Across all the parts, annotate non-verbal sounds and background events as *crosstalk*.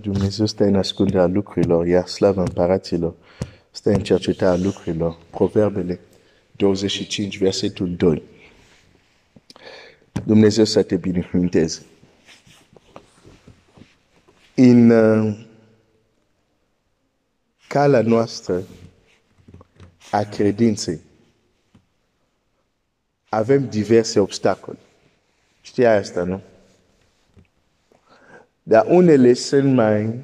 Dumnezeu stă în ascunderea lucrurilor, iar slava împăraților stă în cercetarea lucrurilor. Proverbele 25, versetul 2. Dumnezeu să te binecuvânteze. În uh, calea noastră a credinței avem diverse obstacole. Știi asta, nu? Dar unele sunt mai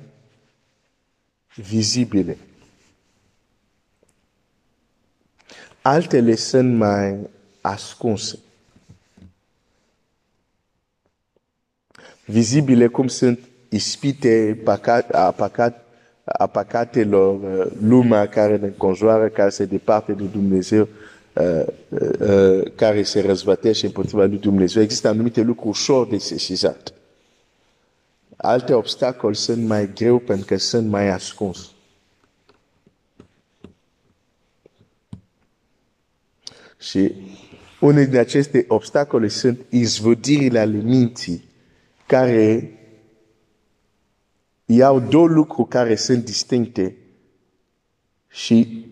vizibile. Altele sunt mai ascunse. Vizibile cum sunt ispite păcat, a, păcat, a păcatelor, lumea care ne înconjoară, care se departe de Dumnezeu, uh, uh, care se răzvătește împotriva lui Dumnezeu. Există anumite lucruri ușor de sesizat. Alte obstacole sunt mai greu pentru că sunt mai ascuns. Și unele din aceste obstacole sunt izvodirile ale minții care iau două lucruri care sunt distincte și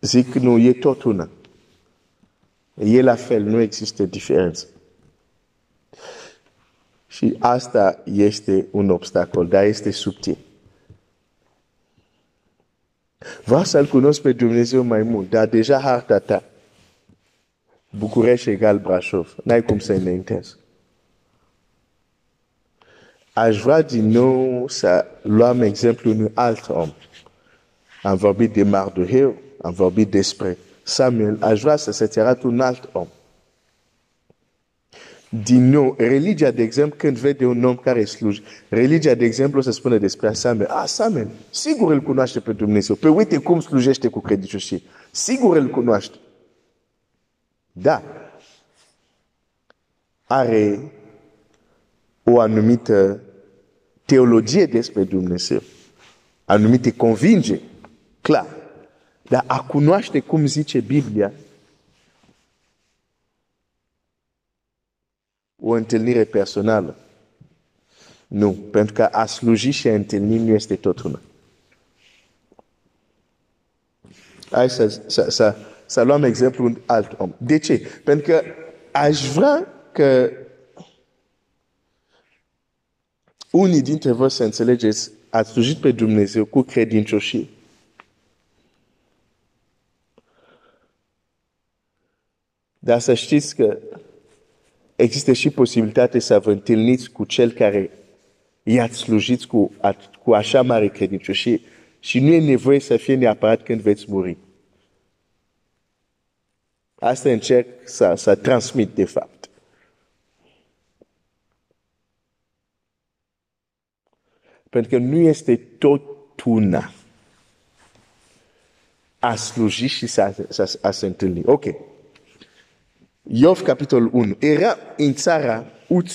zic nu, e tot una. E la fel, nu există diferență. Și asta este un obstacol, dar este subtil. Vreau să-L cunosc pe Dumnezeu mai mult, dar deja harta ta, București egal Brașov, n-ai cum să înaintezi. Aș vrea din nou să luăm exemplu unui alt om. Am vorbit de Mardoheu, am vorbit despre Samuel, aș vrea să se arăt un alt om din nou, religia, de exemplu, când vede un om care sluji, religia, de exemplu, se spune despre Samuel, ah, Samuel, sigur îl cunoaște pe Dumnezeu, pe uite cum slujește cu credincioșie, sigur îl cunoaște. Da, are o anumită teologie despre Dumnezeu, anumite convingeri, clar. Dar a cunoaște cum zice Biblia, o întâlnire personală. Nu, pentru că a sluji și a întâlni nu este tot una. Hai să, să, să, să luăm exemplu un alt om. De ce? Pentru că aș vrea că unii dintre voi să înțelegeți, ați slujit pe Dumnezeu cu credincioșie. Dar să știți că există și posibilitatea să vă întâlniți cu cel care i-ați slujit cu, cu așa mare credincioșie și nu e nevoie să fie neapărat când veți muri. Asta încerc să, să transmit de fapt. Pentru că nu este tot una a sluji și să, să, să se întâlni. Ok. Iov, capitolul 1. Era în țara Uț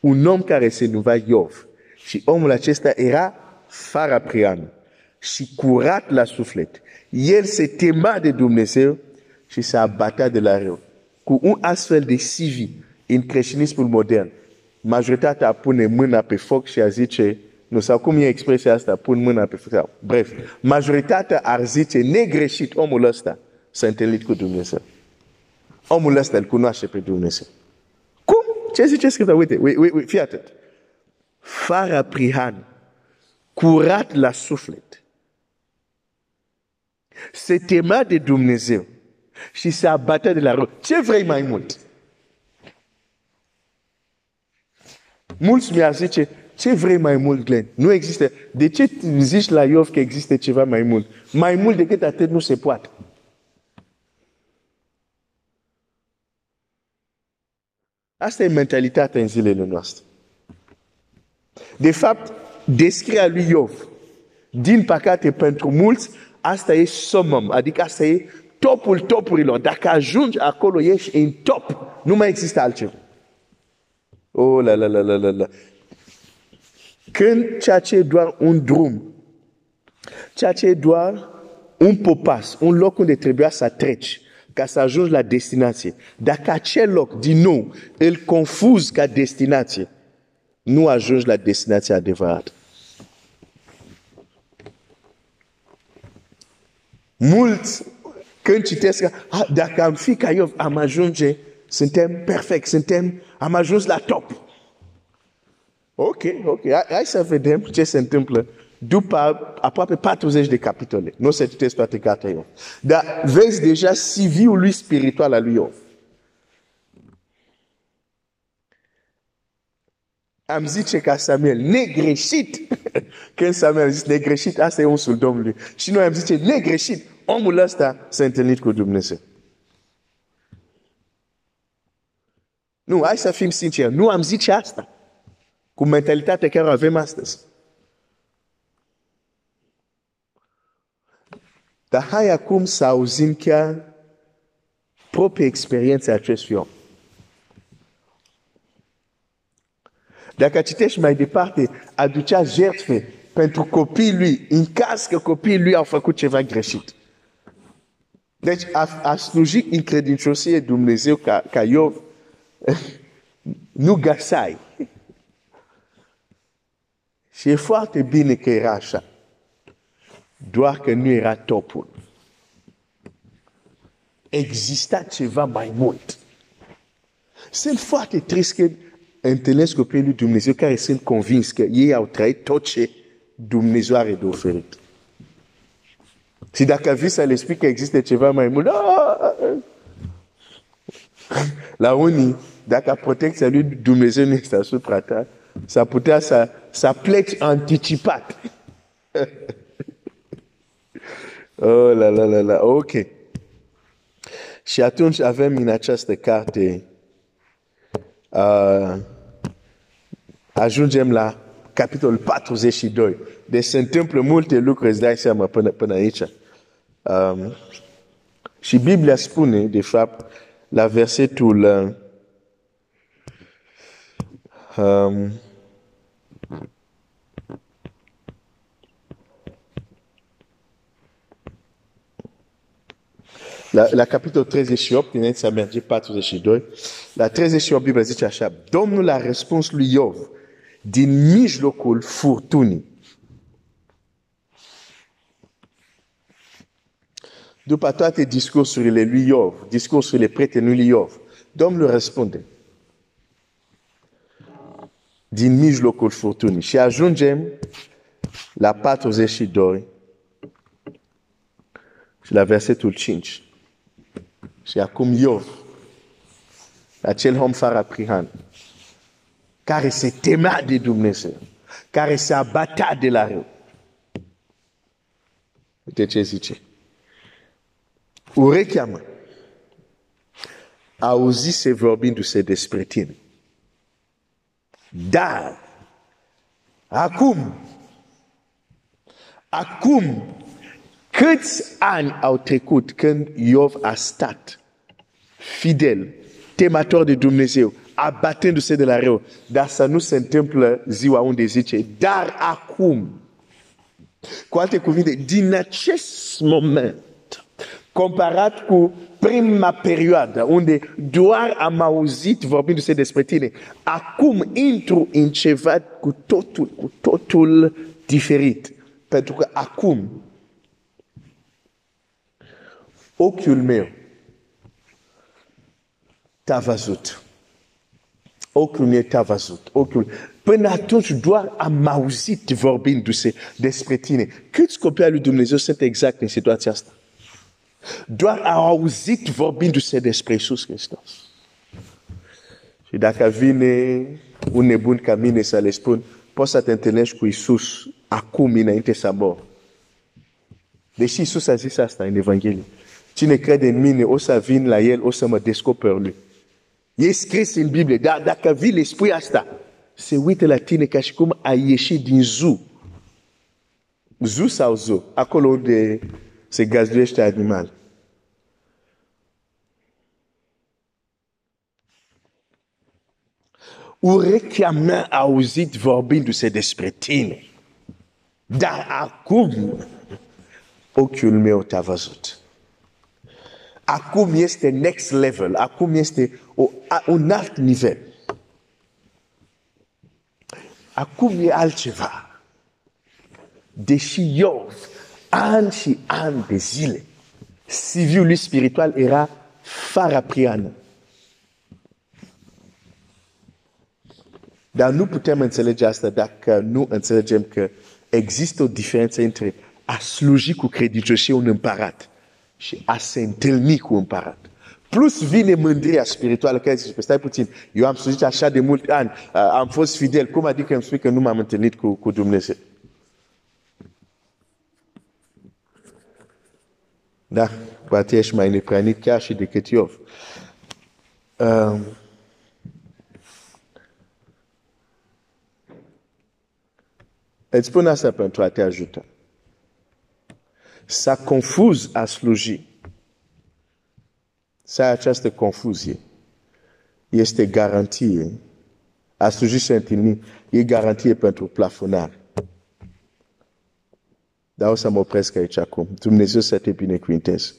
un om care se numea Iov. Și omul acesta era faraprian și curat la suflet. El se tema de Dumnezeu și se abatea de la rău. Cu un astfel de CV în creștinismul modern, majoritatea pune mâna pe foc și a zice, nu sau cum e expresia asta, pun mâna pe foc. Bref, majoritatea ar zice negreșit omul ăsta s-a întâlnit cu Dumnezeu omul ăsta îl cunoaște pe Dumnezeu. Cum? Ce zice Scriptura? Uite, uite, uite, fii atât. Fara prihan, curat la suflet, se tema de Dumnezeu și se abatea de la rău. Ce vrei mai mult? Mulți mi-ar zice, ce vrei mai mult, Glenn? Nu există. De ce zici la Iov că există ceva mai mult? Mai mult decât atât nu se poate. Asta e mentalitatea în zilele noastre. De fapt, descrierea lui Iov, din păcate pentru mulți, asta e summum, adică asta e topul topurilor. Dacă ajungi acolo, ești în top. Nu mai există altceva. Oh, la, la, la, la, la, la. Când ceea ce e doar un drum, ceea ce e doar un popas, un loc unde trebuia să treci, ca să ajungi la destinație. Dacă acel loc, din nou, îl confuzi ca destinație, nu ajungi la destinația adevărată. Mulți, când citesc, ah, dacă am fi ca Iov, am ajunge, suntem perfect, suntem, am ajuns la top. Ok, ok, hai să vedem ce se întâmplă după aproape 40 de capitole. Nu o să citesc toate cartea Iov. Dar vezi deja CV-ul lui spiritual al lui Iov. Am zice ca Samuel, negreșit. *laughs* Când Samuel a zis negreșit, asta e unsul Domnului. Și noi am zice negreșit. Omul ăsta s-a întâlnit cu Dumnezeu. Nu, hai să fim sinceri. Nu am zice asta. Cu mentalitatea care o avem astăzi. Dar hai acum să auzim chiar propria experiență acestui om. Dacă citești mai departe, aducea jertfe pentru copiii lui, în caz că copiii lui au făcut ceva greșit. Deci a, a sluji în credinciosie Dumnezeu ca, ca Iov, *laughs* nu gasai. Și e foarte bine că era așa. Doar că nu era topul. Exista ceva mai mult. Sunt foarte trist că întâlnesc copiii lui Dumnezeu care sunt convins că ei au trăit tot ce Dumnezeu are de oferit. Și dacă vii să le spui că există ceva mai mult, la unii, dacă protecția lui Dumnezeu nu este asupra ta, s-ar putea să, să pleci anticipat. *laughs* oh, la, la, la, la, ok. Și atunci avem în această carte uh, ajungem la capitolul 42. Deci se întâmplă multe lucruri, îți dai seama până, până aici. Um, și Biblia spune, de fapt, la versetul um, La, la capitolul 38, din să merge 42, la 38 Biblia zice așa, Domnul a răspuns lui Iov din mijlocul furtunii. După toate discursurile lui Iov, discursurile prietenului lui Iov, Domnul răspunde din mijlocul furtunii. Și ajungem la 42 și la versetul 5. Și acum Iov, acel om fără prihan, care se temea de Dumnezeu, care se abatea de la rău. Uite ce zice. Urechea mea auzise vorbindu-se despre tine. Dar, acum, acum, câți ani au trecut când Iov a stat fidel, temator de Dumnezeu, abatându-se de la rău, dar să nu se întâmplă ziua unde zice, dar acum, cu alte cuvinte, din acest moment, comparat cu prima perioadă unde doar am auzit vorbindu-se despre tine, acum intru în ceva cu totul, cu totul diferit. Pentru că acum ochiul meu te-a văzut. Ochiul meu te-a văzut. Ochiul. Până atunci doar am auzit vorbindu-se despre tine. Câți copii al lui Dumnezeu sunt exact în situația asta? Doar au auzit vorbindu-se despre Iisus Hristos. Și dacă vine un nebun ca mine să le spun, poți să te întâlnești cu Iisus acum înainte să mor. Deși Iisus a zis asta în Evanghelie. Cine crede în mine, o să vin la el, o să mă descoper lui. E scris în Biblie, dar dacă vii le spui asta, se uită la tine ca și cum ai ieșit din zu. Zu sau zu? Acolo unde se gazduiește animal. Urechea mea a auzit vorbindu-se despre tine. Dar acum ochiul meu te-a văzut. Acum este next level, acum este o, a, un alt nivel. Acum e altceva. Deși Iov, ani și ani de zile, CV-ul lui spiritual era fara priană. Dar nu putem înțelege asta dacă nu înțelegem că există o diferență între a sluji cu credincioșie un împărat și a se întâlni cu un împărat. Plus vine mândria spirituală care zice, stai puțin, eu am slujit așa de mulți ani, am fost fidel, cum adică îmi spui că nu m-am întâlnit cu, cu Dumnezeu? Da, poate ești mai nepranit chiar și decât Iov. Um, îți spun asta pentru a te ajuta. S-a confuz a sluji. Să ai această confuzie. Este garantie. A sluji și întâlni e garantie pentru plafonare. Dar o să mă opresc aici acum. Dumnezeu să te binecuvinteze.